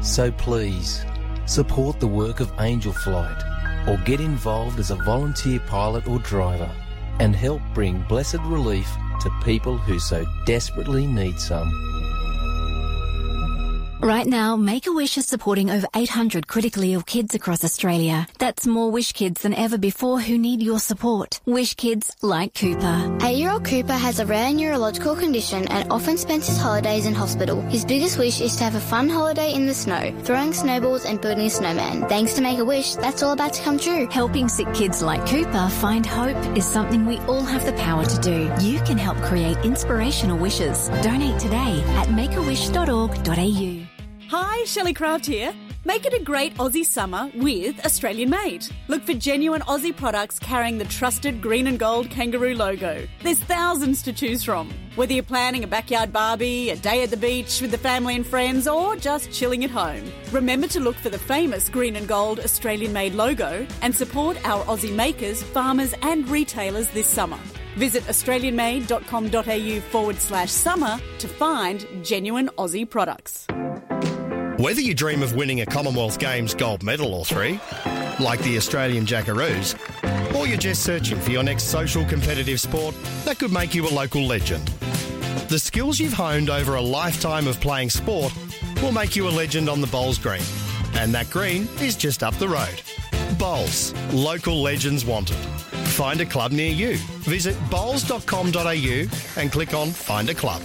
So please, support the work of Angel Flight or get involved as a volunteer pilot or driver and help bring blessed relief to people who so desperately need some. Right now, Make a Wish is supporting over 800 critically ill kids across Australia. That's more Wish kids than ever before who need your support. Wish kids like Cooper. Eight-year-old Cooper has a rare neurological condition and often spends his holidays in hospital. His biggest wish is to have a fun holiday in the snow, throwing snowballs and building a snowman. Thanks to Make a Wish, that's all about to come true. Helping sick kids like Cooper find hope is something we all have the power to do. You can help create inspirational wishes. Donate today at makeawish.org.au. Hi, Shelley Craft here. Make it a great Aussie summer with Australian made. Look for genuine Aussie products carrying the trusted green and gold kangaroo logo. There's thousands to choose from. Whether you're planning a backyard barbie, a day at the beach with the family and friends, or just chilling at home, remember to look for the famous green and gold Australian made logo and support our Aussie makers, farmers, and retailers this summer. Visit australianmade.com.au forward slash summer to find genuine Aussie products. Whether you dream of winning a Commonwealth Games gold medal or three, like the Australian Jackaroos, or you're just searching for your next social competitive sport that could make you a local legend. The skills you've honed over a lifetime of playing sport will make you a legend on the Bowls Green. And that green is just up the road. Bowls, local legends wanted. Find a club near you. Visit bowls.com.au and click on Find a Club.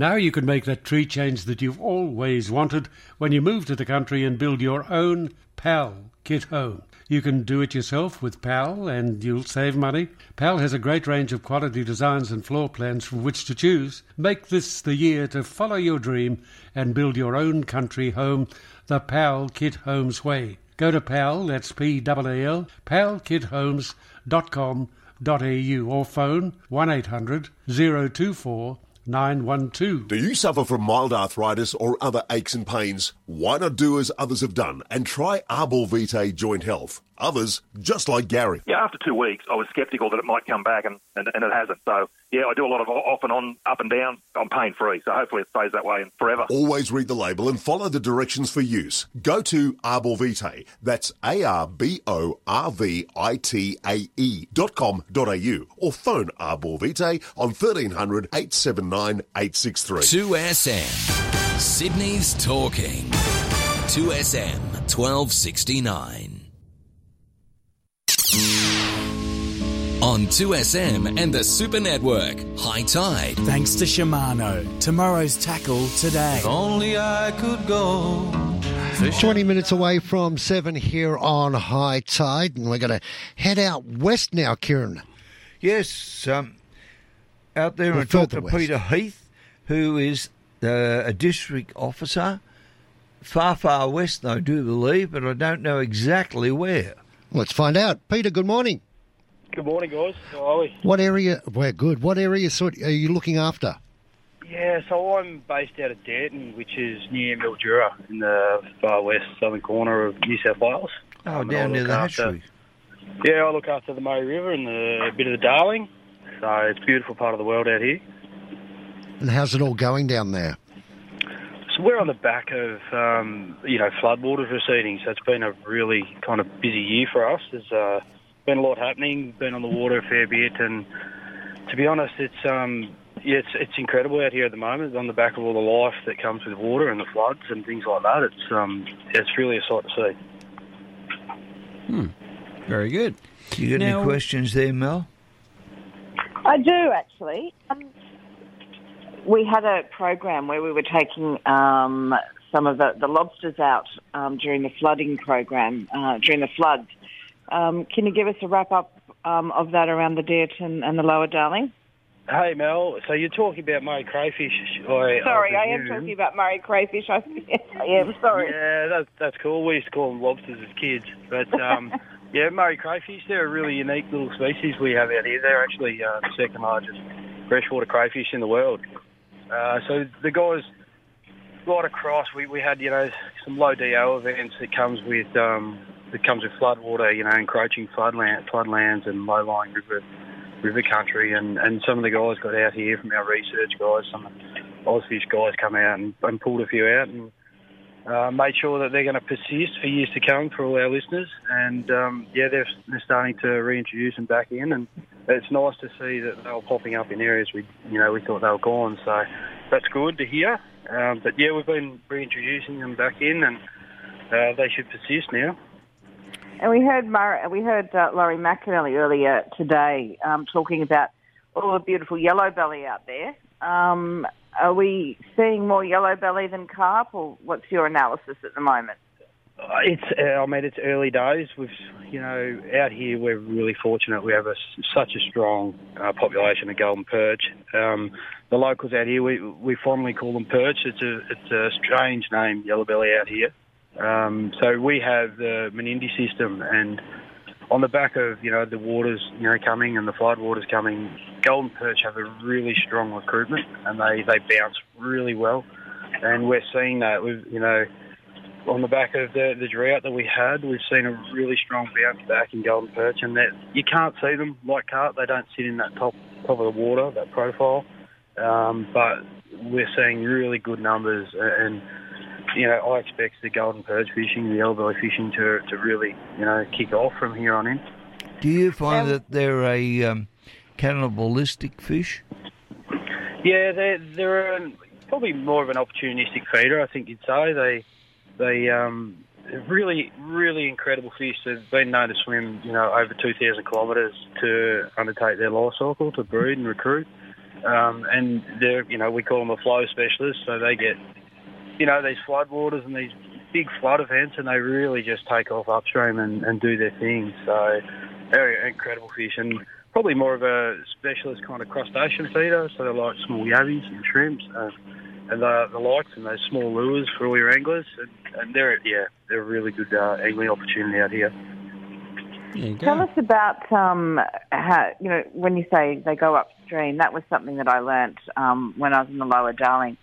Now you can make that tree change that you've always wanted when you move to the country and build your own PAL kit home. You can do it yourself with PAL and you'll save money. PAL has a great range of quality designs and floor plans from which to choose. Make this the year to follow your dream and build your own country home the PAL Kit Homes way. Go to PAL, that's P-A-L, palkithomes.com.au or phone 1800 024 912. Do you suffer from mild arthritis or other aches and pains? Why not do as others have done and try Arbor Vitae Joint Health? Others, just like Gary. Yeah, after two weeks, I was sceptical that it might come back, and, and, and it hasn't. So, yeah, I do a lot of off and on, up and down. I'm pain free, so hopefully it stays that way forever. Always read the label and follow the directions for use. Go to Arborvitae, that's A R B O R V I T A E dot com dot au, or phone Arborvitae on 1300 879 863. 2SM. Sydney's talking. 2SM 1269. On 2SM and the Super Network, High Tide. Thanks to Shimano. Tomorrow's tackle today. only I could go. 20 minutes away from 7 here on High Tide, and we're going to head out west now, Kieran. Yes, um, out there Or and talk to west. Peter Heath, who is uh, a district officer, far, far west, I do believe, but I don't know exactly where. Let's find out. Peter, good morning. Good morning, guys. How are we? What area? We're good. What area sort are you looking after? Yeah, so I'm based out of Dareton, which is near Mildura in the far west southern corner of New South Wales. Oh, Um, down near look the after- hatchery. Yeah, I look after the Murray River and the, a bit of the Darling. So it's a beautiful part of the world out here. And how's it all going down there? So we're on the back of, um, you know, floodwaters receding. So it's been a really kind of busy year for us. There's uh, been a lot happening, been on the water a fair bit. And to be honest, it's, um, yeah, it's, it's incredible out here at the moment on the back of all the life that comes with water and the floods and things like that. It's, um, it's really a sight to see. Hmm. Very good. You got Now- any questions there, Mel? I do actually. Um, we had a program where we were taking um, some of the, the lobsters out um, during the flooding program, uh, during the floods. Um, can you give us a wrap up um, of that around the Deert and, and the Lower Darling? Hey, Mel, so you're talking about Murray crayfish. I, Sorry, I am talking about Murray crayfish. I, yes, I am. Sorry. Yeah, that's that's cool. We used to call them lobsters as kids, but um, yeah, Murray crayfish. They're a really unique little species we have out here. They're actually uh, the second largest freshwater crayfish in the world. Uh, so the guys right across, we, we had you know some low DO events that comes with um, that comes with floodwater, you know, encroaching floodland, floodlands and low-lying river river country, and, and some of the guys got out here from our research guys, some Ozfish guys come out and, and pulled a few out and uh, made sure that they're going to persist for years to come for all our listeners. And um, yeah, they're, they're starting to reintroduce them back in, and it's nice to see that they were popping up in areas we, you know, we thought they were gone. So that's good to hear. Um, but yeah, we've been reintroducing them back in, and uh, they should persist now. And we heard Mur- we heard uh, Laurie McAnally earlier today um, talking about all the beautiful yellow belly out there. Um, are we seeing more yellow belly than carp, or what's your analysis at the moment? It's, uh, I mean, it's early days. We've, you know, out here we're really fortunate. We have a, such a strong uh, population of golden perch. Um, the locals out here, we we fondly call them perch. It's a it's a strange name, yellow belly out here. Um, so we have the Menindee system, and on the back of you know the waters you know coming and the flood waters coming, golden perch have a really strong recruitment, and they they bounce really well, and we're seeing that with you know on the back of the, the drought that we had, we've seen a really strong bounce back in golden perch, and that you can't see them like carp. They don't sit in that top top of the water, that profile. Um, but we're seeing really good numbers, and you know I expect the golden perch fishing, the yellow belly fishing to to really you know kick off from here on in. Do you find that they're a um, cannibalistic fish? Yeah, they're they're um, probably more of an opportunistic feeder. I think you'd say they they um really really incredible fish. They've been known to swim you know over two thousand kilometres to undertake their life cycle to breed and recruit. Um, and they're you know we call them a flow specialist, so they get you know these floodwaters and these big flood events, and they really just take off upstream and, and do their thing. So they're incredible fish and probably more of a specialist kind of crustacean feeder. So they like small yabbies and shrimps uh, and the, the likes and those small lures for all your anglers. And, and they're yeah they're a really good uh, angling opportunity out here. Tell us about um, how you know when you say they go upstream. That was something that I learnt um, when I was in the Lower Darling.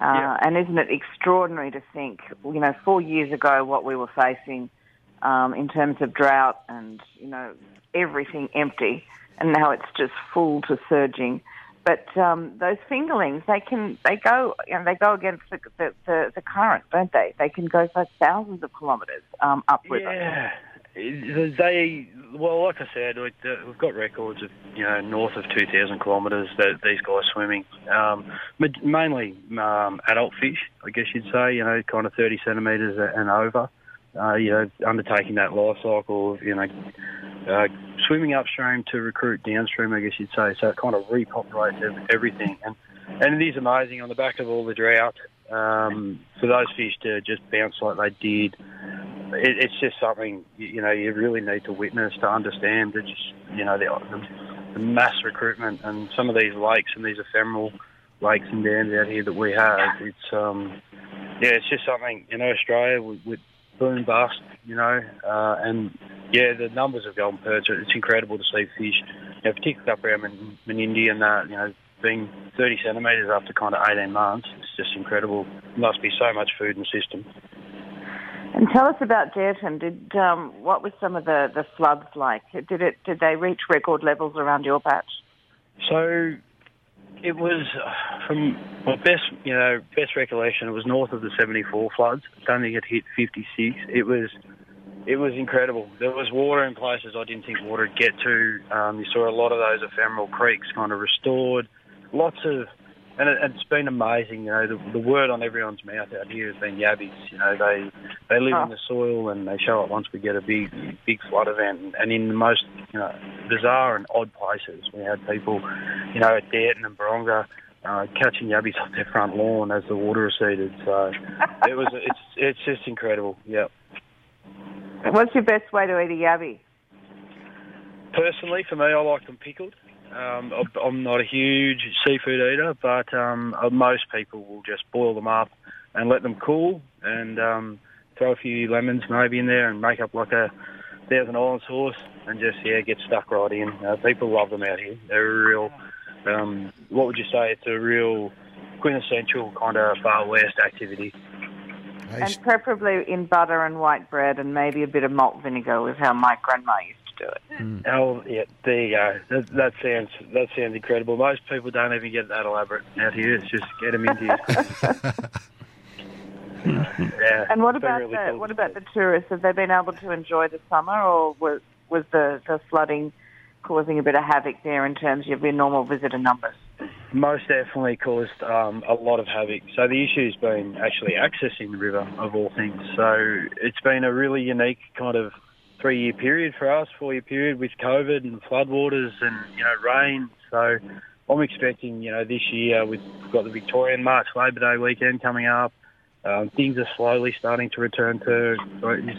Uh, And isn't it extraordinary to think, you know, four years ago what we were facing um, in terms of drought and you know everything empty, and now it's just full to surging. But um, those fingerlings, they can they go you know, they go against the, the, the, current, don't they? They can go for thousands of kilometres um, upriver. Yeah. They well, like I said, we- we've got records of you know north of two thousand kilometres that these guys swimming. Um, mainly um, adult fish, I guess you'd say. You know, kind of thirty centimetres and over. Uh, you know, undertaking that life cycle of you know uh, swimming upstream to recruit downstream, I guess you'd say. So it kind of repopulates everything, and and it is amazing on the back of all the drought um, for those fish to just bounce like they did it, it's just something you, know you really need to witness to understand. It's just you know the, the, mass recruitment and some of these lakes and these ephemeral lakes and dams out here that we have. It's um yeah, it's just something know Australia with, with boom bust, you know, uh, and yeah, the numbers of golden perch. It's incredible to see fish, you know, particularly up around Min- Menindee and that, you know. Being 30 centimetres after kind of 18 months, it's just incredible. Must be so much food in the system. And tell us about Dareton. Did um, what was some of the, the floods like? Did it did they reach record levels around your patch? So it was uh, from my best, you know, best recollection. It was north of the '74 floods. I don't think it hit '56. It was, it was incredible. There was water in places I didn't think water would get to. Um, you saw a lot of those ephemeral creeks kind of restored. Lots of, and it, it's been amazing. You know, the, the word on everyone's mouth out here has been yabbies. You know, they they live in the soil and they show up once we get a big big flood event. And, and in the most you know bizarre and odd places, we had people, you know, at Dareton and Buronga. Uh, catching yabbies off their front lawn as the water receded, so it was. It's it's just incredible. Yeah. What's your best way to eat a yabby? Personally, for me, I like them pickled. Um, I'm- not a huge seafood eater, but um, uh, most people will just boil them up and let them cool, and um, throw a few lemons maybe in there, and make up like a Thousand Island sauce, and just yeah, get stuck right in. Uh, people love them out here. They're a real. Um, what would you say? It's a real quintessential kind of far west activity. And preferably in butter and white bread and maybe a bit of malt vinegar was how my grandma used do it. Oh yeah, there you go. That, that sounds that sounds incredible. Most people don't even get that elaborate out here. It's just get them into you. yeah. And what about really the cool. what about the tourists? Have they been able to enjoy the summer, or was was the, the flooding causing a bit of havoc there in terms of your normal visitor numbers? most definitely caused um, a lot of havoc. So the issue's been actually accessing the river, of all things. So it's been a really unique kind of three-year period for us, four-year period with COVID and floodwaters and you know rain. So I'm expecting, you know, this year we've got the Victorian March Labor Day weekend coming up. Um, things are slowly starting to return to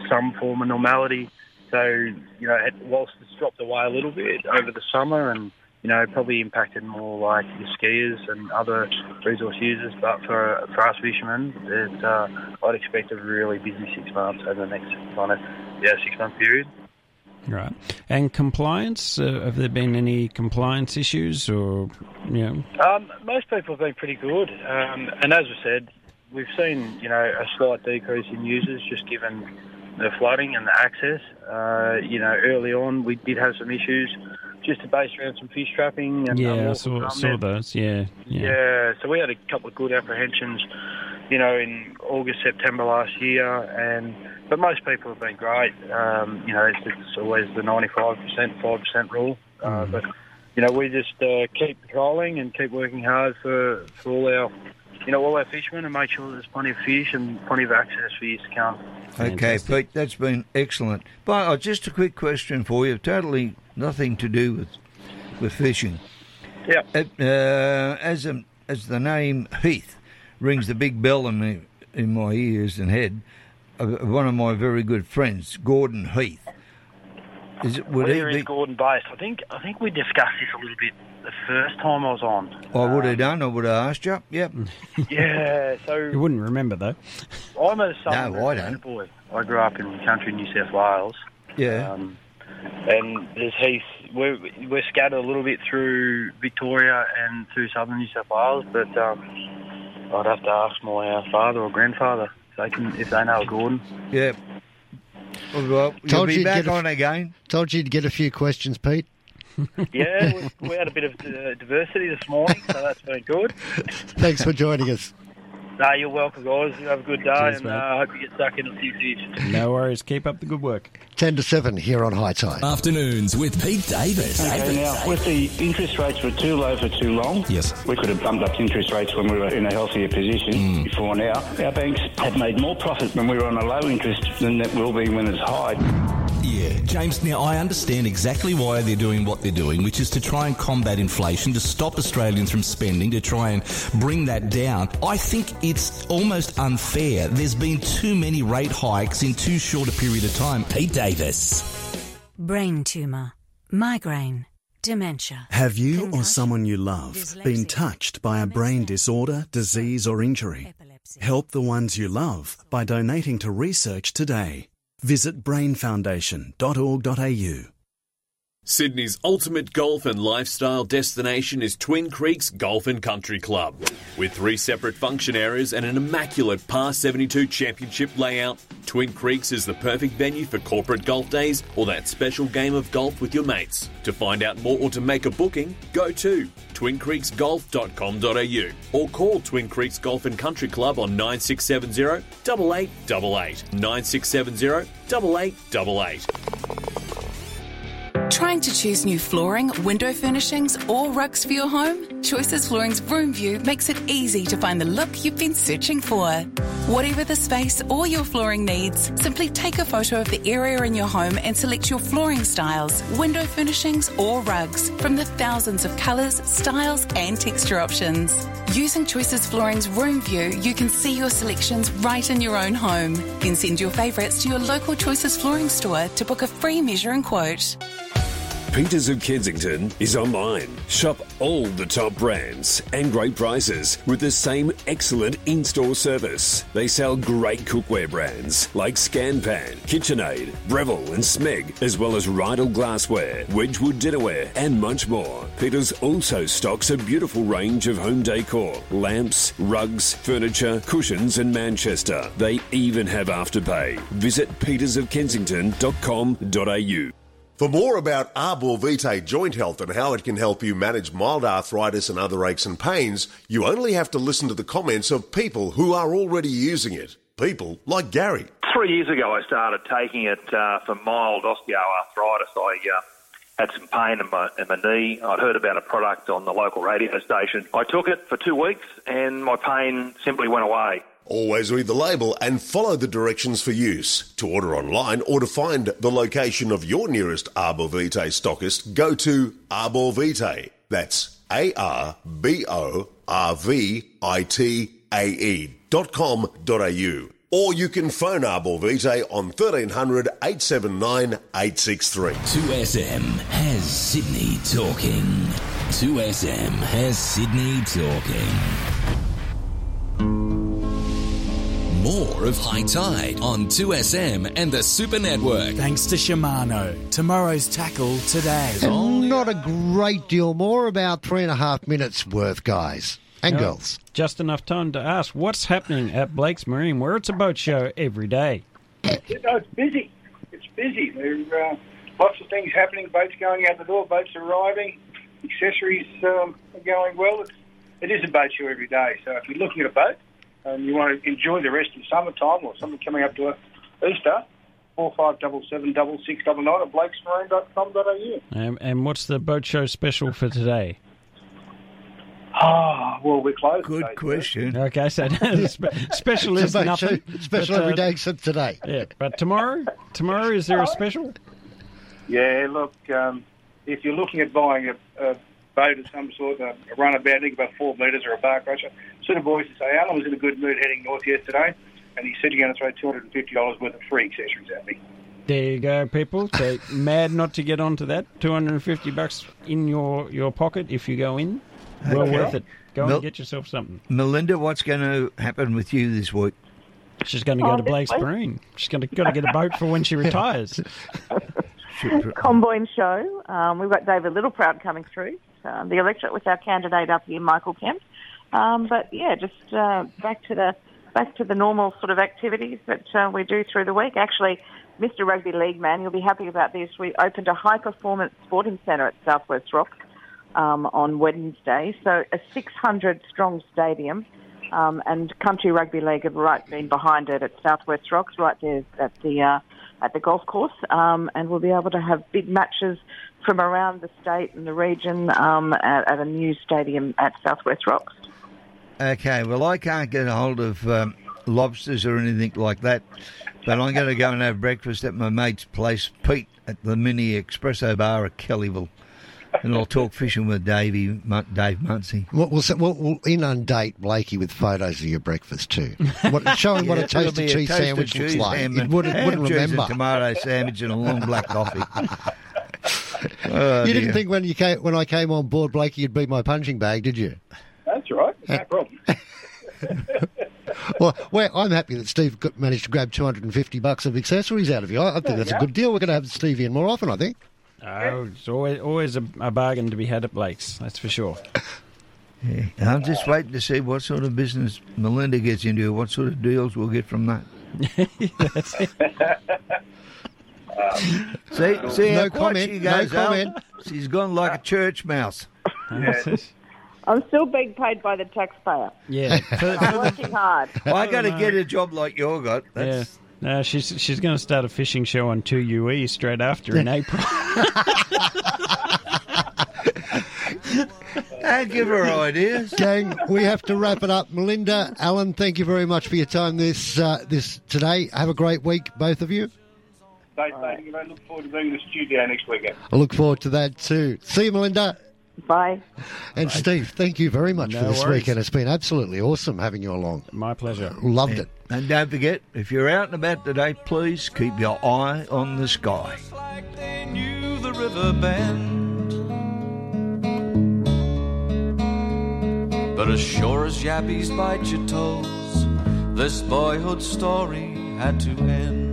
some form of normality. So, you know, whilst it's dropped away a little bit over the summer and, you know, probably impacted more like the skiers and other resource users, but for, for us fishermen, it, uh, I'd expect a really busy six months over the next kind of, yeah, six-month period. Right. And compliance? Uh, have there been any compliance issues or, you know? Um, most people have been pretty good, um, and as I said, we've seen you know a slight decrease in users just given the flooding and the access. Uh, you know, early on we did have some issues just to base around some fish trapping and yeah, I saw, saw those. Yeah, yeah. Yeah, so we had a couple of good apprehensions, you know, in August, September last year, and but most people have been great. Um, you know, it's, it's always the 95%, 5% rule. Uh, but, you know, we just uh, keep patrolling and keep working hard for, for all our, you know, all our fishermen and make sure there's plenty of fish and plenty of access for years to come. Okay, Pete, that's been excellent. But uh, just a quick question for you, totally nothing to do with with fishing. Yeah. Uh, as a, as the name Heath rings the big bell in me, in my ears and head, uh, one of my very good friends, Gordon Heath. Is it would Where he is be? Gordon based? I think I think we discussed this a little bit the first time I was on. I would have done. I would have asked you. Yep. Yeah, so You wouldn't remember though. I'm a southern No, I don't. boy. I grew up in country New South Wales. Yeah. Um, and there's heath. We're, we're scattered a little bit through Victoria and through southern New South Wales, but um, I'd have to ask my uh, father or grandfather if they can if they know Gordon. Yeah. Well, you'll Told be you'd back get a- on again. Told you to get a few questions, Pete. Yeah, we, we had a bit of uh, diversity this morning, so that's been good. Thanks for joining us. No, you're welcome, guys. You have a good day, Cheers, and mate. uh, I hope you get stuck in a few fish. No worries. Keep up the good work. 10 to 7 here on High Tide. Afternoons with Pete Davis. Okay, now, if the interest rates were too low for too long, Yes. we could have bumped up interest rates when we were in a healthier position before now. Our banks have made more profit when we were on a low interest than that will be when it's high. Yeah, James, now I understand exactly why they're doing what they're doing, which is to try and combat inflation, to stop Australians from spending, to try and bring that down. I think it's almost unfair. There's been too many rate hikes in too short a period of time. Pete Davis. Brain tumour, migraine, dementia. Have you or someone you love been touched by a brain disorder, disease, or injury? Help the ones you love by donating to research today. Visit brainfoundation.org.au. Sydney's ultimate golf and lifestyle destination is Twin Creeks Golf and Country Club. With three separate function areas and an immaculate par 72 championship layout, Twin Creeks is the perfect venue for corporate golf days or that special game of golf with your mates. To find out more or to make a booking, go to twincreeksgolf.com.au or call Twin Creeks Golf and Country Club on 9670 8888. 9670 8888. Trying to choose new flooring, window furnishings, or rugs for your home? Choices Flooring's Room View makes it easy to find the look you've been searching for. Whatever the space or your flooring needs, simply take a photo of the area in your home and select your flooring styles, window furnishings, or rugs from the thousands of colours, styles, and texture options. Using Choices Flooring's Room View, you can see your selections right in your own home. Then send your favourites to your local Choices Flooring store to book a free measure and quote. Peters of Kensington is online. Shop all the top brands and great prices with the same excellent in store service. They sell great cookware brands like Scanpan, KitchenAid, Breville, and Smeg, as well as Rydal glassware, Wedgwood dinnerware, and much more. Peters also stocks a beautiful range of home decor, lamps, rugs, furniture, cushions, and Manchester. They even have afterpay. Visit petersofkensington.com.au. For more about Arbor Vitae joint health and how it can help you manage mild arthritis and other aches and pains, you only have to listen to the comments of people who are already using it. People like Gary. Three years ago, I started taking it uh, for mild osteoarthritis. I uh, had some pain in my, in my knee. I'd heard about a product on the local radio station. I took it for two weeks and my pain simply went away. Always read the label and follow the directions for use. To order online or to find the location of your nearest Arbor Vitae stockist, go to Arbor Vitae. That's A R B O R V I T A E dot com dot au. Or you can phone Arbor Vitae on 1300 879 863. 2SM has Sydney talking. 2SM has Sydney talking. More of High Tide on 2SM and the Super Network. Thanks to Shimano. Tomorrow's tackle today. And not a great deal more, about three and a half minutes worth, guys and No, girls. Just enough time to ask what's happening at Blake's Marine, where it's a boat show every day. You know, it's busy. It's busy. There are uh, lots of things happening. Boats going out the door. Boats arriving. Accessories um, are going well. It's, it is a boat show every day. So if you're looking at a boat and you want to enjoy the rest of summertime or something coming up to Easter, four five double seven double six double nine at blakesmarine.com.au. Um, and what's the boat show special for today? Ah, well, we're closed. Good today, question. Okay, so spe- special It's is nothing. show- special but, every uh, day except today. Yeah, but tomorrow, tomorrow is there a special? Yeah, look, um, if you're looking at buying a, a boat of some sort, a, a runabout, I think about four metres or a bar crusher, sort of boys to say, Alan was in a good mood heading north yesterday, and he said he's going to throw $250 worth of free accessories at me. There you go, people. So mad not to get onto that. Two hundred and fifty bucks in your, your pocket if you go in. Well Okay. worth it. Go Mel- and get yourself something. Melinda, what's going to happen with you this week? She's going to go Oh, to this Blake's week? Marine. She's going to got to get a boat for when she retires. Comboyne show. Um, we've got David Littleproud coming through, uh, the electorate with our candidate up here, Michael Kemp. Um, but yeah, just uh, back to the back to the normal sort of activities that uh, we do through the week. Actually, Mr. Rugby League man, you'll be happy about this. We opened a high performance sporting centre at Southwest Rocks um, on Wednesday. So a 600 strong stadium. Um, and Country Rugby League have right been behind it at Southwest Rocks, right there at the uh, at the golf course, um, and we'll be able to have big matches from around the state and the region um, at, at, a new stadium at Southwest Rocks. Okay, well, I can't get a hold of um, lobsters or anything like that, but I'm going to go and have breakfast at my mate's place, Pete, at the Mini Espresso Bar at Kellyville and I'll talk fishing with Davey, Dave Munsey. We'll, we'll, we'll, inundate Blakey with photos of your breakfast too. What, show him yeah, what a toasted cheese toasted sandwich cheese looks like. It wouldn't, wouldn't remember. tomato sandwich and a long black coffee. oh, you dear. didn't think when you came when I came on board, Blakey, you'd be my punching bag, did you? That's right. No uh, problem. well, well, I'm happy that Steve managed to grab 250 bucks of accessories out of you. I, I think that's a good deal. We're going to have Stevie in more often, I think. Oh, it's always always a, a, bargain to be had at Blake's. That's for sure. Yeah, I'm just waiting to see what sort of business Melinda gets into. What sort of deals we'll get from that. see, see no comment. She goes no comment. She's gone like a church mouse. I'm still being paid by the taxpayer. Yeah, I'm working hard. Well, I got to oh, get a job like you got. That's, yeah. No, she's she's going to start a fishing show on 2UE straight after in April. Don't give her ideas. Gang, we have to wrap it up. Melinda, Alan, thank you very much for your time this uh, this today. Have a great week, both of you. Thank you. I look forward to being in the studio next weekend. I look forward to that too. See you, Melinda. Bye. And Bye. Steve, thank you very much no for this worries. weekend. It's been absolutely awesome having you along. My pleasure. Uh, loved and, it. And don't forget, if you're out and about today, please keep your eye on the sky. Like they knew the river bend. But as sure as yabbies bite your toes, this boyhood story had to end.